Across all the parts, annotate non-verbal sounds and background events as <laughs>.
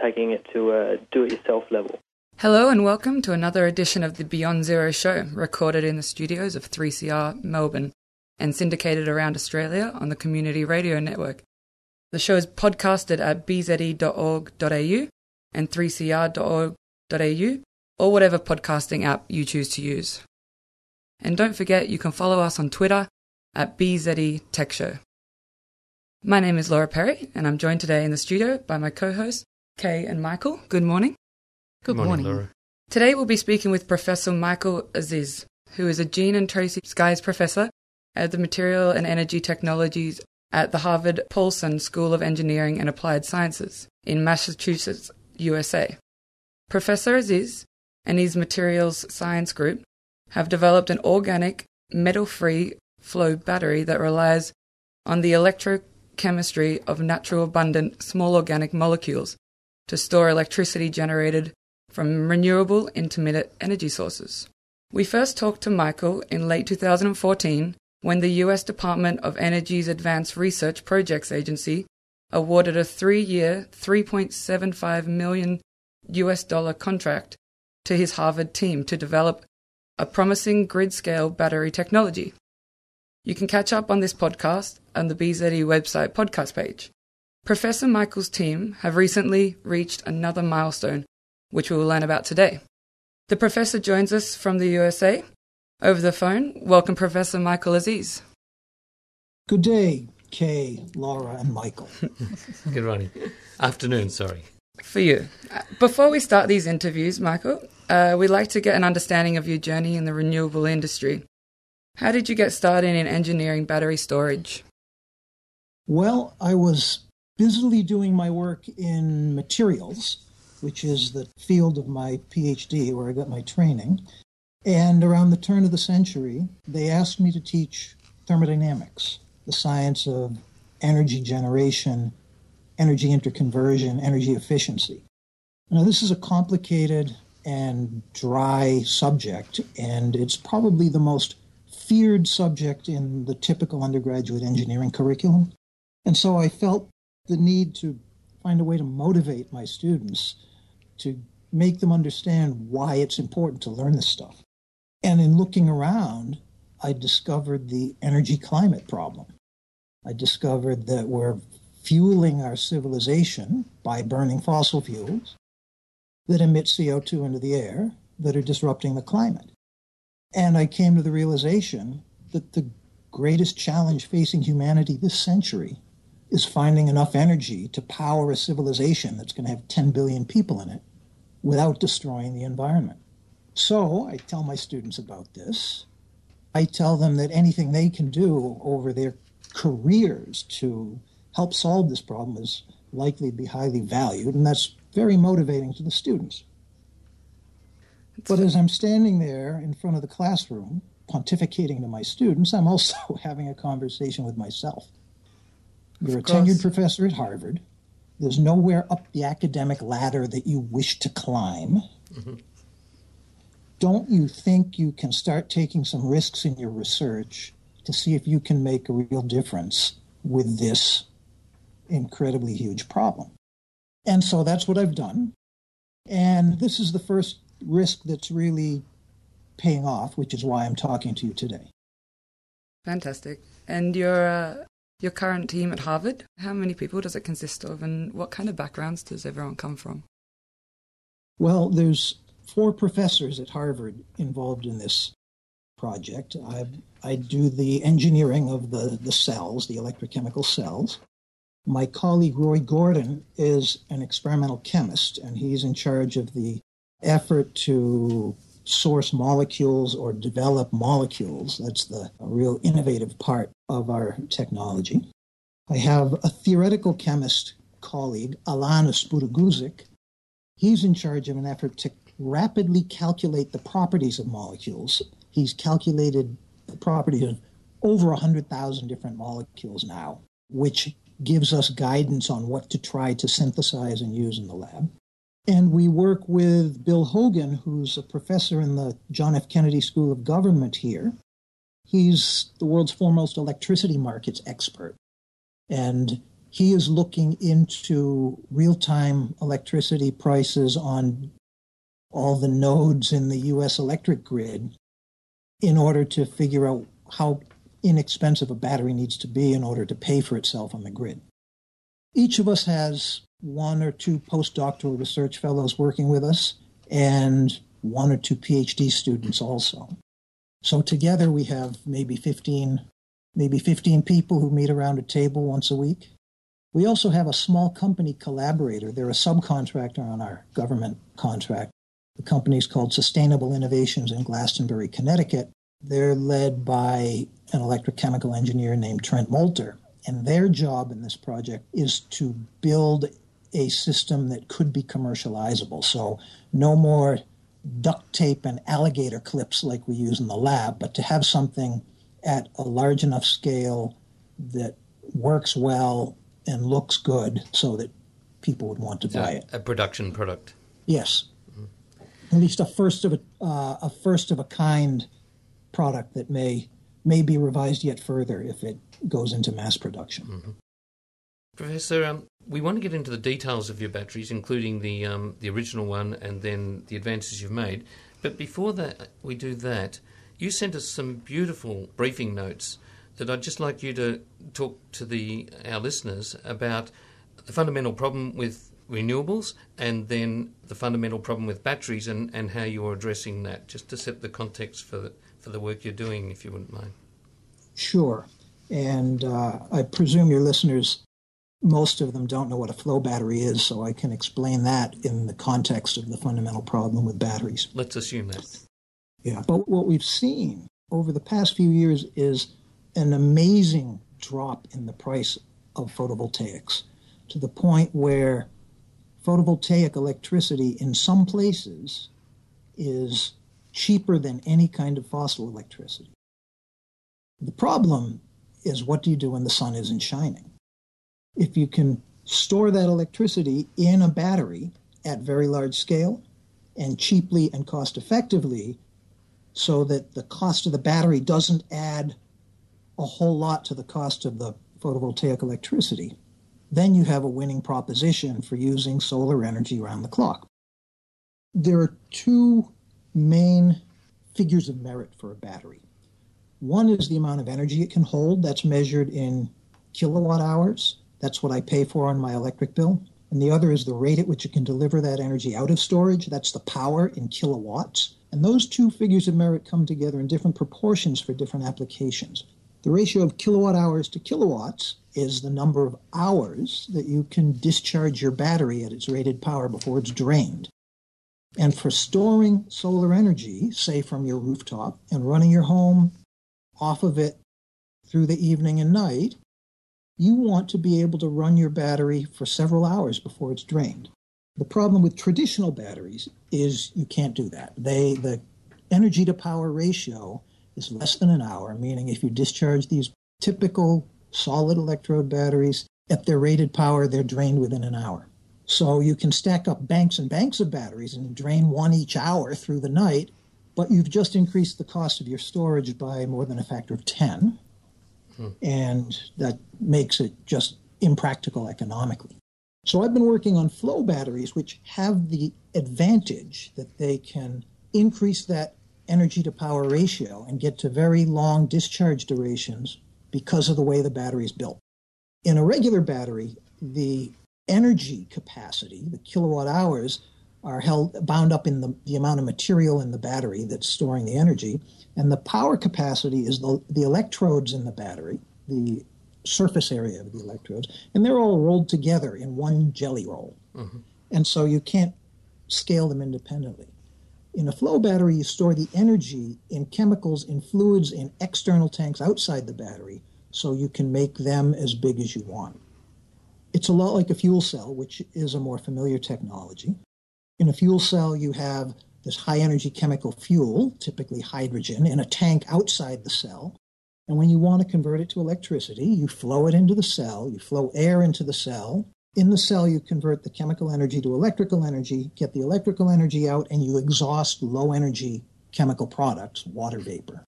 Taking it to a do it yourself level. Hello and welcome to another edition of the Beyond Zero show, recorded in the studios of 3CR Melbourne and syndicated around Australia on the Community Radio Network. The show is podcasted at bze.org.au and 3cr.org.au or whatever podcasting app you choose to use. And don't forget you can follow us on Twitter at BZE Tech Show. My name is Laura Perry and I'm joined today in the studio by my co-hosts Kay and Michael. Good morning. Good morning, Laura. Today we'll be speaking with Professor Michael Aziz, who is a Gene and Tracy Sykes Professor at the Material and Energy Technologies at the Harvard Paulson School of Engineering and Applied Sciences in Massachusetts, USA. Professor Aziz and his materials science group have developed an organic, metal free flow battery that relies on the electrochemistry of natural abundant small organic molecules to store electricity generated from renewable intermittent energy sources. We first talked to Michael in late 2014 when the US Department of Energy's Advanced Research Projects Agency awarded a three year, 3.75 million US dollar contract to his Harvard team to develop a promising grid scale battery technology. You can catch up on this podcast on the BZE website podcast page. Professor Michael's team have recently reached another milestone which we will learn about today. The professor joins us from the USA over the phone. Welcome, Professor Michael Aziz. Good day, Kay, Laura, and Michael. <laughs> Good morning. Afternoon, sorry. For you. Before we start these interviews, Michael, uh, we'd like to get an understanding of your journey in the renewable industry. How did you get started in engineering battery storage? Well, I was busily doing my work in materials which is the field of my PhD where I got my training. And around the turn of the century, they asked me to teach thermodynamics, the science of energy generation, energy interconversion, energy efficiency. Now, this is a complicated and dry subject, and it's probably the most feared subject in the typical undergraduate engineering curriculum. And so I felt the need to find a way to motivate my students to make them understand why it's important to learn this stuff. And in looking around, I discovered the energy climate problem. I discovered that we're fueling our civilization by burning fossil fuels that emit CO2 into the air that are disrupting the climate. And I came to the realization that the greatest challenge facing humanity this century is finding enough energy to power a civilization that's going to have 10 billion people in it without destroying the environment. So I tell my students about this. I tell them that anything they can do over their careers to help solve this problem is likely to be highly valued, and that's very motivating to the students. but as I'm standing there in front of the classroom, pontificating to my students, I'm also <laughs> having a conversation with myself. You're a tenured professor at Harvard. There's nowhere up the academic ladder that you wish to climb. Mm-hmm. Don't you think you can start taking some risks in your research to see if you can make a real difference with this incredibly huge problem? And so that's what I've done. And this is the first risk that's really paying off, which is why I'm talking to you today. Fantastic. And you're uh, your current team at Harvard, how many people does it consist of, and what kind of backgrounds does everyone come from? Well, there's four professors at Harvard involved in this project. I, I do the engineering of the, the cells, the electrochemical cells. My colleague Roy Gordon is an experimental chemist, and he's in charge of the effort to source molecules or develop molecules. That's the real innovative part of our technology. I have a theoretical chemist colleague, Alán Aspuru-Guzik, He's in charge of an effort to rapidly calculate the properties of molecules. He's calculated the properties of over 100,000 different molecules now, which gives us guidance on what to try to synthesize and use in the lab. And we work with Bill Hogan, who's a professor in the John F. Kennedy School of Government here. He's the world's foremost electricity markets expert. And he is looking into real time electricity prices on all the nodes in the US electric grid in order to figure out how inexpensive a battery needs to be in order to pay for itself on the grid. Each of us has one or two postdoctoral research fellows working with us and one or two PhD students also. So together we have maybe 15 maybe 15 people who meet around a table once a week. We also have a small company collaborator. They're a subcontractor on our government contract. The company is called Sustainable Innovations in Glastonbury, Connecticut. They're led by an electrochemical engineer named Trent Molter. And their job in this project is to build a system that could be commercializable. So, no more duct tape and alligator clips like we use in the lab, but to have something at a large enough scale that works well and looks good so that people would want to buy it. A production product. Yes. Mm-hmm. At least a first of a, uh, a first of a kind product that may may be revised yet further if it goes into mass production. Mm-hmm. Professor, um, we want to get into the details of your batteries, including the um, the original one and then the advances you've made. But before that, we do that. You sent us some beautiful briefing notes that I'd just like you to talk to the our listeners about the fundamental problem with renewables and then the fundamental problem with batteries and, and how you're addressing that, just to set the context for the, for the work you're doing, if you wouldn't mind. Sure. And uh, I presume your listeners, most of them don't know what a flow battery is, so I can explain that in the context of the fundamental problem with batteries. Let's assume that. Yeah. But what we've seen over the past few years is an amazing drop in the price of photovoltaics to the point where photovoltaic electricity in some places is cheaper than any kind of fossil electricity. The problem is what do you do when the sun isn't shining? If you can store that electricity in a battery at very large scale and cheaply and cost effectively, so that the cost of the battery doesn't add a whole lot to the cost of the photovoltaic electricity, then you have a winning proposition for using solar energy around the clock. There are two main figures of merit for a battery. One is the amount of energy it can hold, that's measured in kilowatt hours. That's what I pay for on my electric bill. And the other is the rate at which you can deliver that energy out of storage. That's the power in kilowatts. And those two figures of merit come together in different proportions for different applications. The ratio of kilowatt hours to kilowatts is the number of hours that you can discharge your battery at its rated power before it's drained. And for storing solar energy, say from your rooftop, and running your home off of it through the evening and night, you want to be able to run your battery for several hours before it's drained. The problem with traditional batteries is you can't do that. They the energy to power ratio is less than an hour, meaning if you discharge these typical solid electrode batteries at their rated power, they're drained within an hour. So you can stack up banks and banks of batteries and drain one each hour through the night, but you've just increased the cost of your storage by more than a factor of 10. Hmm. And that makes it just impractical economically. So I've been working on flow batteries, which have the advantage that they can increase that energy to power ratio and get to very long discharge durations because of the way the battery is built. In a regular battery, the energy capacity, the kilowatt hours, are held bound up in the, the amount of material in the battery that's storing the energy, and the power capacity is the, the electrodes in the battery, the surface area of the electrodes, and they're all rolled together in one jelly roll. Mm-hmm. And so you can't scale them independently. In a flow battery, you store the energy in chemicals, in fluids, in external tanks outside the battery, so you can make them as big as you want. It's a lot like a fuel cell, which is a more familiar technology. In a fuel cell, you have this high energy chemical fuel, typically hydrogen, in a tank outside the cell. And when you want to convert it to electricity, you flow it into the cell, you flow air into the cell. In the cell, you convert the chemical energy to electrical energy, get the electrical energy out, and you exhaust low energy chemical products, water vapor.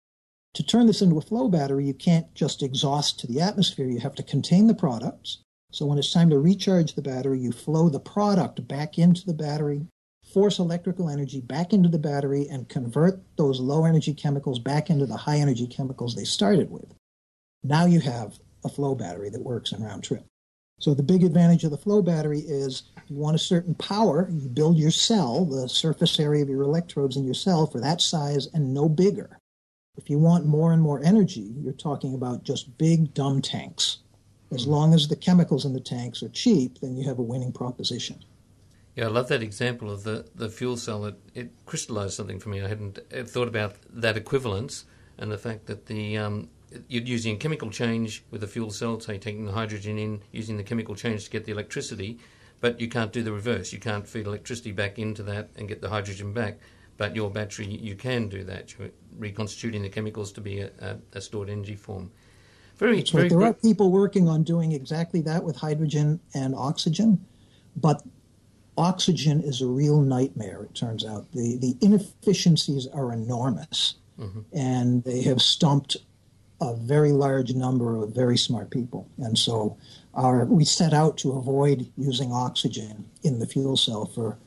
To turn this into a flow battery, you can't just exhaust to the atmosphere, you have to contain the products. So when it's time to recharge the battery, you flow the product back into the battery, force electrical energy back into the battery, and convert those low energy chemicals back into the high energy chemicals they started with. Now you have a flow battery that works in round trip. So the big advantage of the flow battery is you want a certain power, you build your cell, the surface area of your electrodes in your cell for that size and no bigger. If you want more and more energy, you're talking about just big, dumb tanks. As hmm. long as the chemicals in the tanks are cheap, then you have a winning proposition. Yeah, I love that example of the, the fuel cell. It, it crystallized something for me. I hadn't thought about that equivalence and the fact that the um, you're using a chemical change with a fuel cell, say taking the hydrogen in, using the chemical change to get the electricity, but you can't do the reverse. You can't feed electricity back into that and get the hydrogen back. But your battery, you can do that. You're reconstituting the chemicals to be a, a, a stored energy form. Very, very, There are people working on doing exactly that with hydrogen and oxygen, but oxygen is a real nightmare. It turns out the the inefficiencies are enormous, mm-hmm. and they have stumped a very large number of very smart people. And so, our we set out to avoid using oxygen in the fuel cell for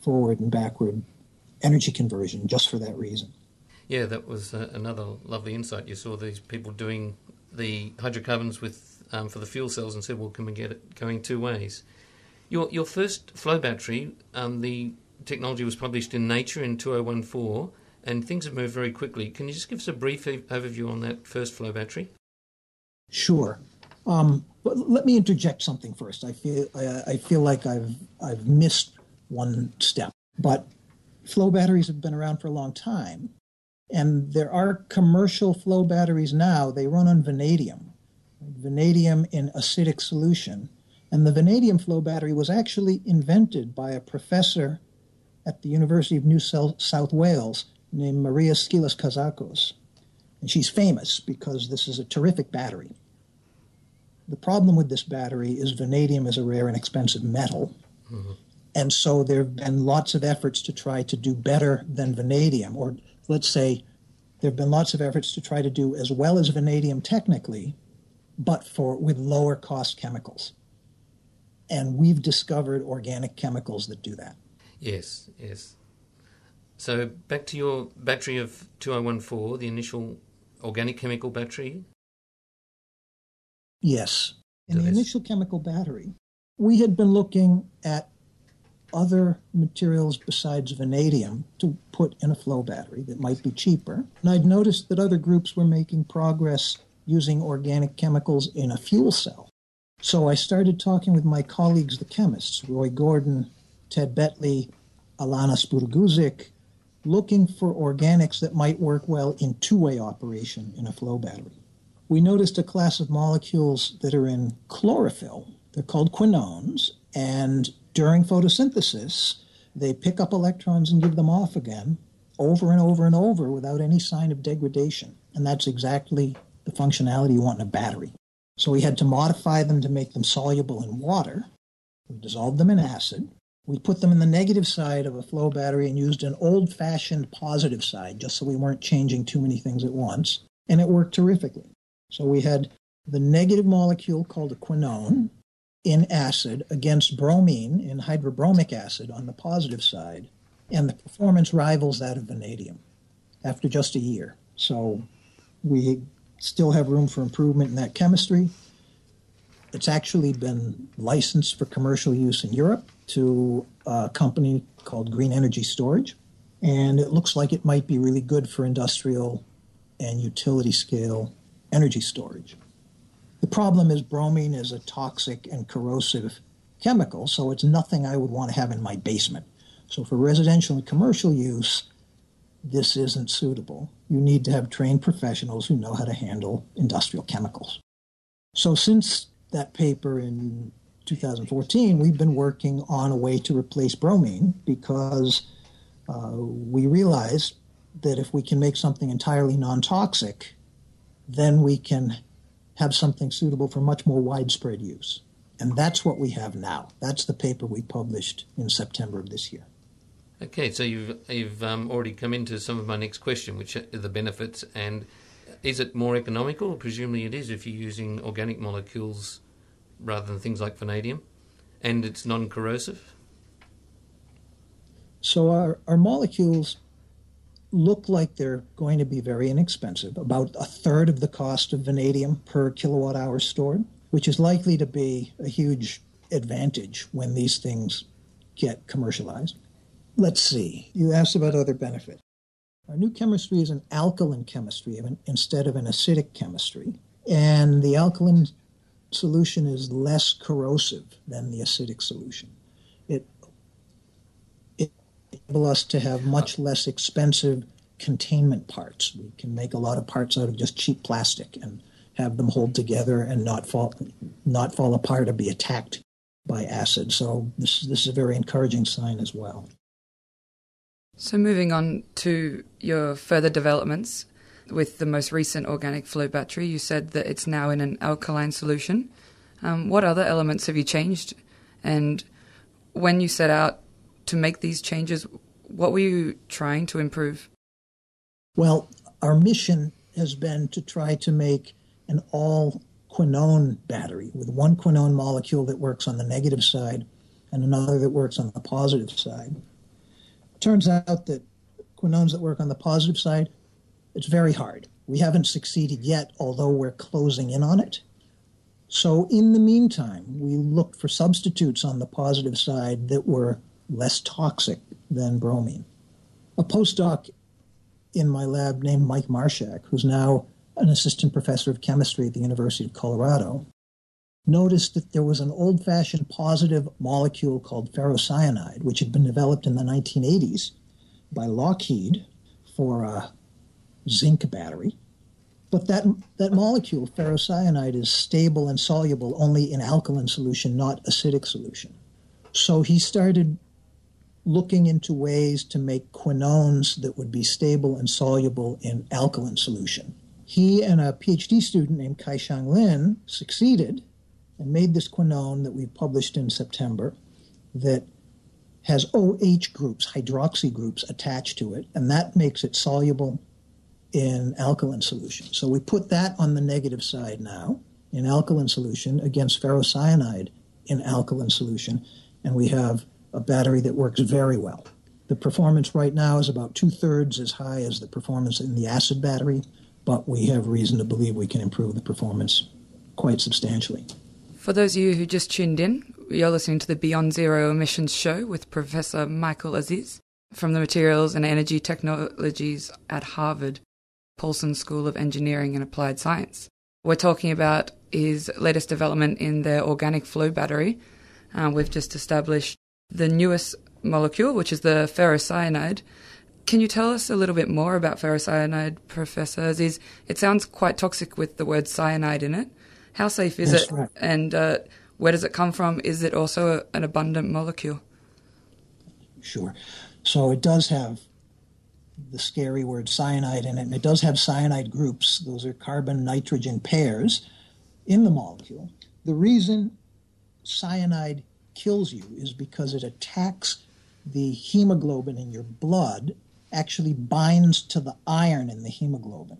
forward and backward energy conversion, just for that reason. Yeah, that was uh, another lovely insight. You saw these people doing the hydrocarbons with um, for the fuel cells and said, "Well, can we get it going two ways?" Your your first flow battery, um, the technology was published in Nature in 2014, and things have moved very quickly. Can you just give us a brief overview on that first flow battery? Sure. Um, but let me interject something first. I feel I, I feel like I've I've missed one step, but flow batteries have been around for a long time, and there are commercial flow batteries now. They run on vanadium, vanadium in acidic solution. And the vanadium flow battery was actually invented by a professor at the University of New South Wales named Maria Skyllas-Kazacos. And she's famous because this is a terrific battery. The problem with this battery is vanadium is a rare and expensive metal. Mm-hmm. And so there have been lots of efforts to try to do better than vanadium, or let's say there have been lots of efforts to try to do as well as vanadium technically, but for with lower cost chemicals. And we've discovered organic chemicals that do that. Yes, yes. So back to your battery of 2014, the initial organic chemical battery. Yes. In the initial chemical battery, we had been looking at other materials besides vanadium to put in a flow battery that might be cheaper. And I'd noticed that other groups were making progress using organic chemicals in a fuel cell. So I started talking with my colleagues, the chemists, Roy Gordon, Ted Betley, Alán Aspuru-Guzik, looking for organics that might work well in two way operation in a flow battery. We noticed a class of molecules that are in chlorophyll. They're called quinones, and during photosynthesis, they pick up electrons and give them off again over and over and over without any sign of degradation. And that's exactly the functionality you want in a battery. So we had to modify them to make them soluble in water. We dissolved them in acid. We put them in the negative side of a flow battery and used an old fashioned positive side just so we weren't changing too many things at once. And it worked terrifically. So we had the negative molecule called a quinone, in acid against bromine in hydrobromic acid on the positive side, and the performance rivals that of vanadium after just a year. So we still have room for improvement in that chemistry. It's actually been licensed for commercial use in Europe to a company called Green Energy Storage, and it looks like it might be really good for industrial and utility scale energy storage. The problem is bromine is a toxic and corrosive chemical, so it's nothing I would want to have in my basement. So for residential and commercial use, this isn't suitable. You need to have trained professionals who know how to handle industrial chemicals. So since that paper in 2014, we've been working on a way to replace bromine because uh, we realized that if we can make something entirely non toxic, then we can have something suitable for much more widespread use. And that's what we have now. That's the paper we published in September of this year. Okay, so you've you've um, already come into some of my next question, which are the benefits. And is it more economical? Presumably, it is if you're using organic molecules rather than things like vanadium, and it's non-corrosive. So our our molecules look like they're going to be very inexpensive, about a third of the cost of vanadium per kilowatt hour stored, which is likely to be a huge advantage when these things get commercialized. Let's see. You asked about other benefits. Our new chemistry is an alkaline chemistry instead of an acidic chemistry. And the alkaline solution is less corrosive than the acidic solution. It, it enables us to have much less expensive containment parts. We can make a lot of parts out of just cheap plastic and have them hold together and not fall not fall apart or be attacked by acid. So this this is a very encouraging sign as well. So, moving on to your further developments with the most recent organic flow battery, you said that it's now in an alkaline solution. Um, what other elements have you changed? And when you set out to make these changes, what were you trying to improve? Well, our mission has been to try to make an all quinone battery with one quinone molecule that works on the negative side and another that works on the positive side. Turns out that quinones that work on the positive side, it's very hard. We haven't succeeded yet, although we're closing in on it. So, in the meantime, we looked for substitutes on the positive side that were less toxic than bromine. A postdoc in my lab named Mike Marshak, who's now an assistant professor of chemistry at the University of Colorado, noticed that there was an old fashioned positive molecule called ferrocyanide, which had been developed in the 1980s by Lockheed for a zinc battery. But that, that molecule, ferrocyanide, is stable and soluble only in alkaline solution, not acidic solution. So he started looking into ways to make quinones that would be stable and soluble in alkaline solution. He and a PhD student named Kaixiang Lin succeeded and made this quinone that we published in September that has OH groups, hydroxy groups attached to it, and that makes it soluble in alkaline solution. So we put that on the negative side now in alkaline solution against ferrocyanide in alkaline solution, and we have a battery that works very well. The performance right now is about two thirds as high as the performance in the acid battery, but we have reason to believe we can improve the performance quite substantially. For those of you who just tuned in, you're listening to the Beyond Zero Emissions show with Professor Michael Aziz from the Materials and Energy Technologies at Harvard Paulson School of Engineering and Applied Science. We're talking about his latest development in their organic flow battery. Uh, we've just established the newest molecule, which is the ferrocyanide. Can you tell us a little bit more about ferrocyanide, Professor Aziz? It sounds quite toxic with the word cyanide in it. How safe is That's it? right. And uh, where does it come from? Is it also an abundant molecule? Sure. So it does have the scary word cyanide in it, and it does have cyanide groups. Those are carbon nitrogen pairs in the molecule. The reason cyanide kills you is because it attacks the hemoglobin in your blood, actually binds to the iron in the hemoglobin.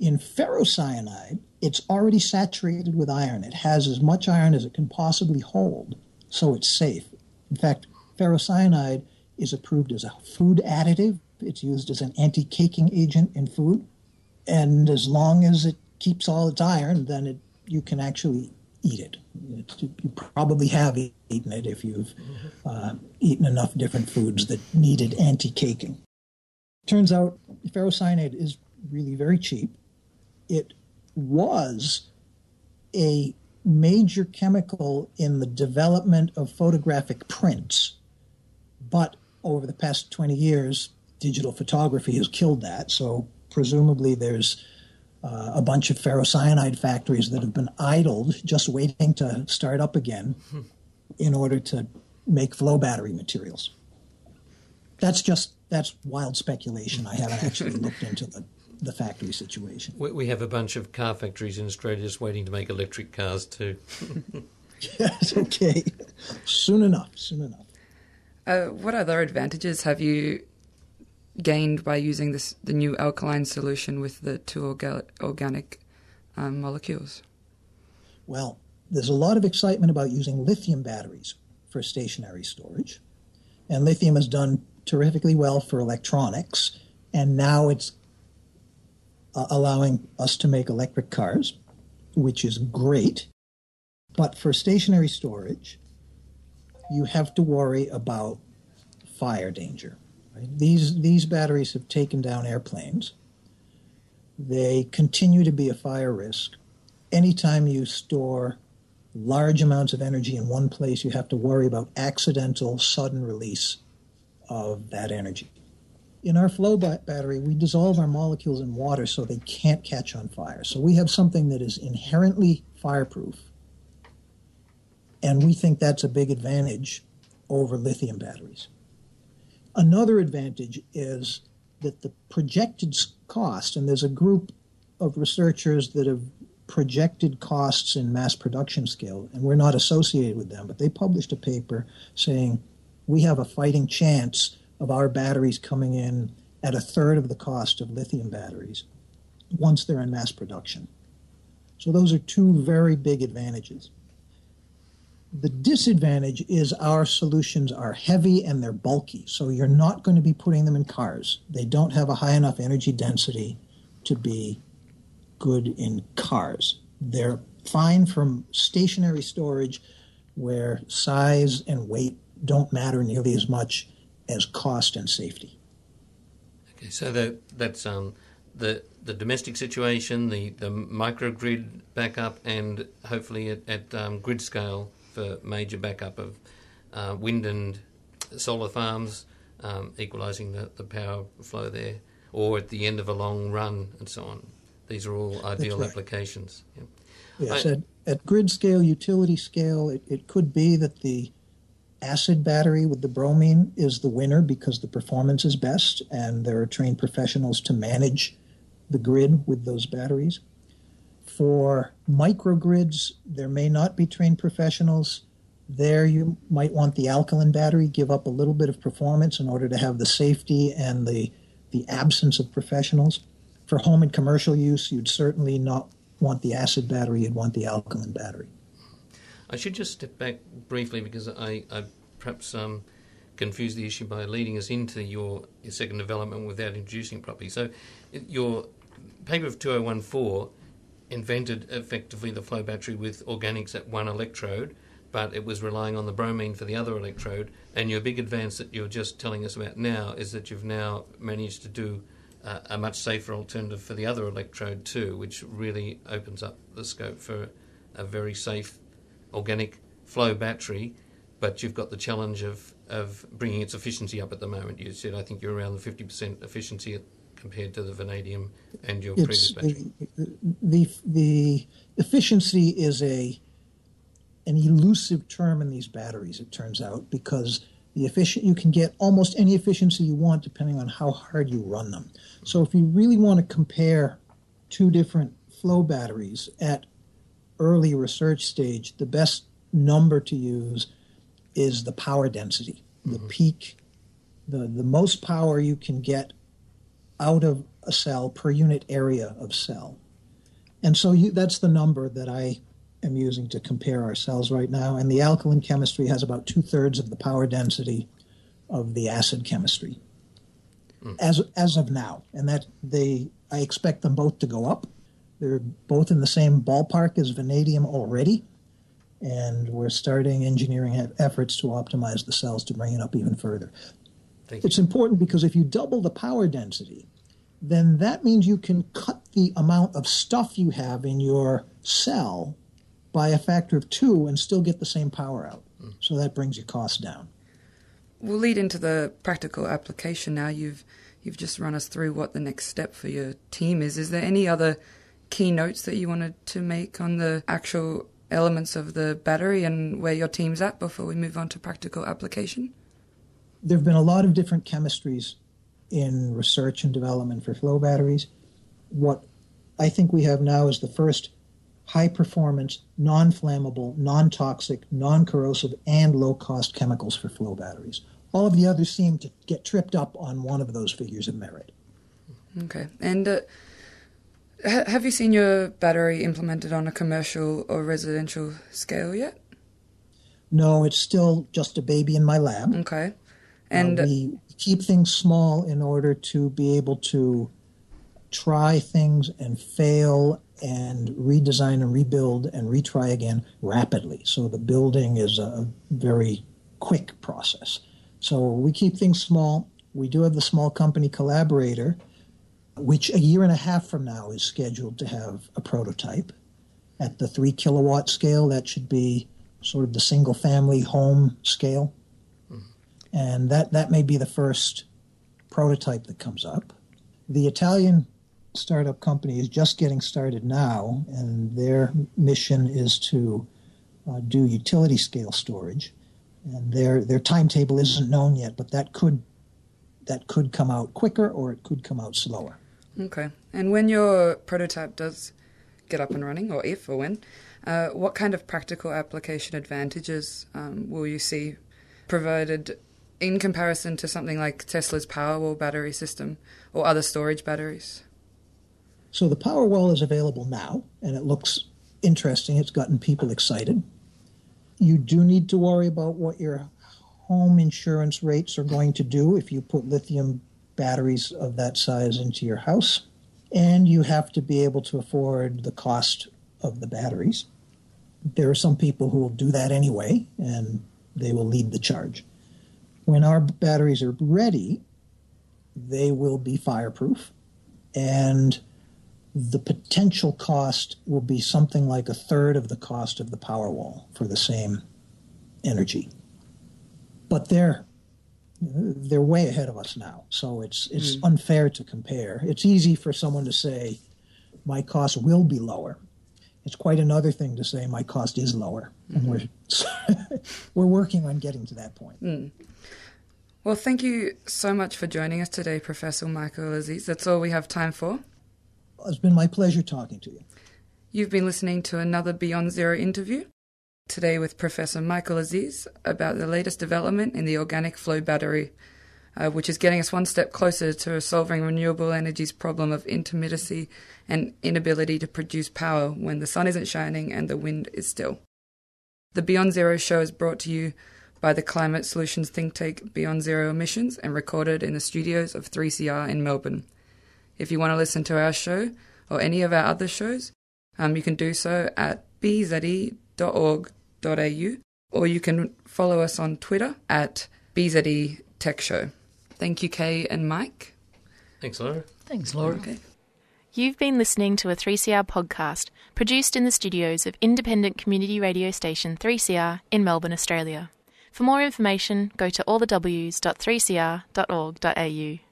In ferrocyanide, it's already saturated with iron. It has as much iron as it can possibly hold, so it's safe. In fact, ferrocyanide is approved as a food additive. It's used as an anti caking agent in food. And as long as it keeps all its iron, then it, you can actually eat it. You probably have eaten it if you've uh, eaten enough different foods that needed anti caking. Turns out ferrocyanide is really very cheap. It was a major chemical in the development of photographic prints, but over the past 20 years, digital photography has killed that. So presumably there's uh, a bunch of ferrocyanide factories that have been idled, just waiting to start up again in order to make flow battery materials. That's just that's wild speculation. I haven't actually looked into the, the factory situation. We, we have a bunch of car factories in Australia just waiting to make electric cars too. <laughs> yes, okay. Soon enough, soon enough. Uh, what other advantages have you gained by using this the new alkaline solution with the two orga- organic um, molecules? Well, there's a lot of excitement about using lithium batteries for stationary storage, and lithium has done terrifically well for electronics, and now it's uh, allowing us to make electric cars, which is great. But for stationary storage, you have to worry about fire danger. Right? These these batteries have taken down airplanes. They continue to be a fire risk. Anytime you store large amounts of energy in one place, you have to worry about accidental sudden release of that energy. In our flow battery, we dissolve our molecules in water so they can't catch on fire. So we have something that is inherently fireproof. And we think that's a big advantage over lithium batteries. Another advantage is that the projected cost, and there's a group of researchers that have projected costs in mass production scale, and we're not associated with them, but they published a paper saying we have a fighting chance of our batteries coming in at a third of the cost of lithium batteries once they're in mass production. So those are two very big advantages. The disadvantage is our solutions are heavy and they're bulky, so you're not going to be putting them in cars. They don't have a high enough energy density to be good in cars. They're fine from stationary storage where size and weight don't matter nearly as much as cost and safety. Okay, so that, that's um, the the domestic situation, the, the microgrid backup, and hopefully at, at um, grid scale for major backup of uh, wind and solar farms, um, equalising the, the power flow there, or at the end of a long run and so on. These are all ideal right. applications. Yeah. Yes, I, at, at, grid scale, utility scale, it, it could be that the acid battery with the bromine is the winner because the performance is best, and there are trained professionals to manage the grid with those batteries. For microgrids, there may not be trained professionals. There, you might want the alkaline battery, give up a little bit of performance in order to have the safety and the, the absence of professionals. For home and commercial use, you'd certainly not want the acid battery, you'd want the alkaline battery. I should just step back briefly because I, I perhaps um, confused the issue by leading us into your, second development without introducing it properly. So, your paper of 2014 invented effectively the flow battery with organics at one electrode, but it was relying on the bromine for the other electrode. And your big advance that you're just telling us about now is that you've now managed to do uh, a much safer alternative for the other electrode too, which really opens up the scope for a very safe organic flow battery. But you've got the challenge of, of bringing its efficiency up at the moment. You said I think you're around the 50% efficiency compared to the vanadium and your it's, previous battery? The, the efficiency is a an elusive term in these batteries. It turns out because the efficient you can get almost any efficiency you want depending on how hard you run them. So if you really want to compare two different flow batteries at early research stage, the best number to use is the power density, the mm-hmm. peak, the, the most power you can get out of a cell per unit area of cell. And so you, that's the number that I am using to compare our cells right now. And the alkaline chemistry has about two thirds of the power density of the acid chemistry mm. as, as of now. And that they, I expect them both to go up. They're both in the same ballpark as vanadium already. And we're starting engineering efforts to optimize the cells to bring it up even further. It's important because if you double the power density, then that means you can cut the amount of stuff you have in your cell by a factor of two and still get the same power out. Mm. So that brings your cost down. We'll lead into the practical application now. You've you've just run us through what the next step for your team is. Is there any other key notes that you wanted to make on the actual elements of the battery and where your team's at before we move on to practical application? There have been a lot of different chemistries in research and development for flow batteries. What I think we have now is the first high performance, non flammable, non toxic, non corrosive, and low cost chemicals for flow batteries. All of the others seem to get tripped up on one of those figures of merit. Okay. And uh, ha- have you seen your battery implemented on a commercial or residential scale yet? No, it's still just a baby in my lab. Okay. And uh, we keep things small in order to be able to try things and fail and redesign and rebuild and retry again rapidly. So the building is a very quick process. So we keep things small. We do have the small company collaborator, which a year and a half from now is scheduled to have a prototype. At the three kilowatt scale, that should be sort of the single family home scale. And that, that may be the first prototype that comes up. The Italian startup company is just getting started now, and their mission is to uh, do utility scale storage. And their their timetable isn't known yet, but that could that could come out quicker or it could come out slower. Okay. And when your prototype does get up and running, or if or when, uh, what kind of practical application advantages um, will you see provided in comparison to something like Tesla's Powerwall battery system or other storage batteries? So the Powerwall is available now, and it looks interesting. It's gotten people excited. You do need to worry about what your home insurance rates are going to do if you put lithium batteries of that size into your house. And you have to be able to afford the cost of the batteries. There are some people who will do that anyway, and they will lead the charge. When our batteries are ready, they will be fireproof, and the potential cost will be something like a third of the cost of the Powerwall for the same energy. But they're they're way ahead of us now, so it's it's mm. unfair to compare. It's easy for someone to say my cost will be lower. It's quite another thing to say my cost is lower, mm-hmm. and we're <laughs> we're working on getting to that point. Mm. Well, thank you so much for joining us today, Professor Michael Aziz. That's all we have time for. It's been my pleasure talking to you. You've been listening to another Beyond Zero interview, today with Professor Michael Aziz about the latest development in the organic flow battery, uh, which is getting us one step closer to solving renewable energy's problem of intermittency and inability to produce power when the sun isn't shining and the wind is still. The Beyond Zero show is brought to you by the climate solutions think tank Beyond Zero Emissions and recorded in the studios of 3CR in Melbourne. If you want to listen to our show or any of our other shows, um, you can do so at bze.org.au or you can follow us on Twitter at BZE Tech Show. Thank you, Kay and Mike. Thanks, Laura. Thanks, Laura. Okay. You've been listening to a 3CR podcast produced in the studios of independent community radio station 3CR in Melbourne, Australia. For more information, go to allthews.3cr.org.au.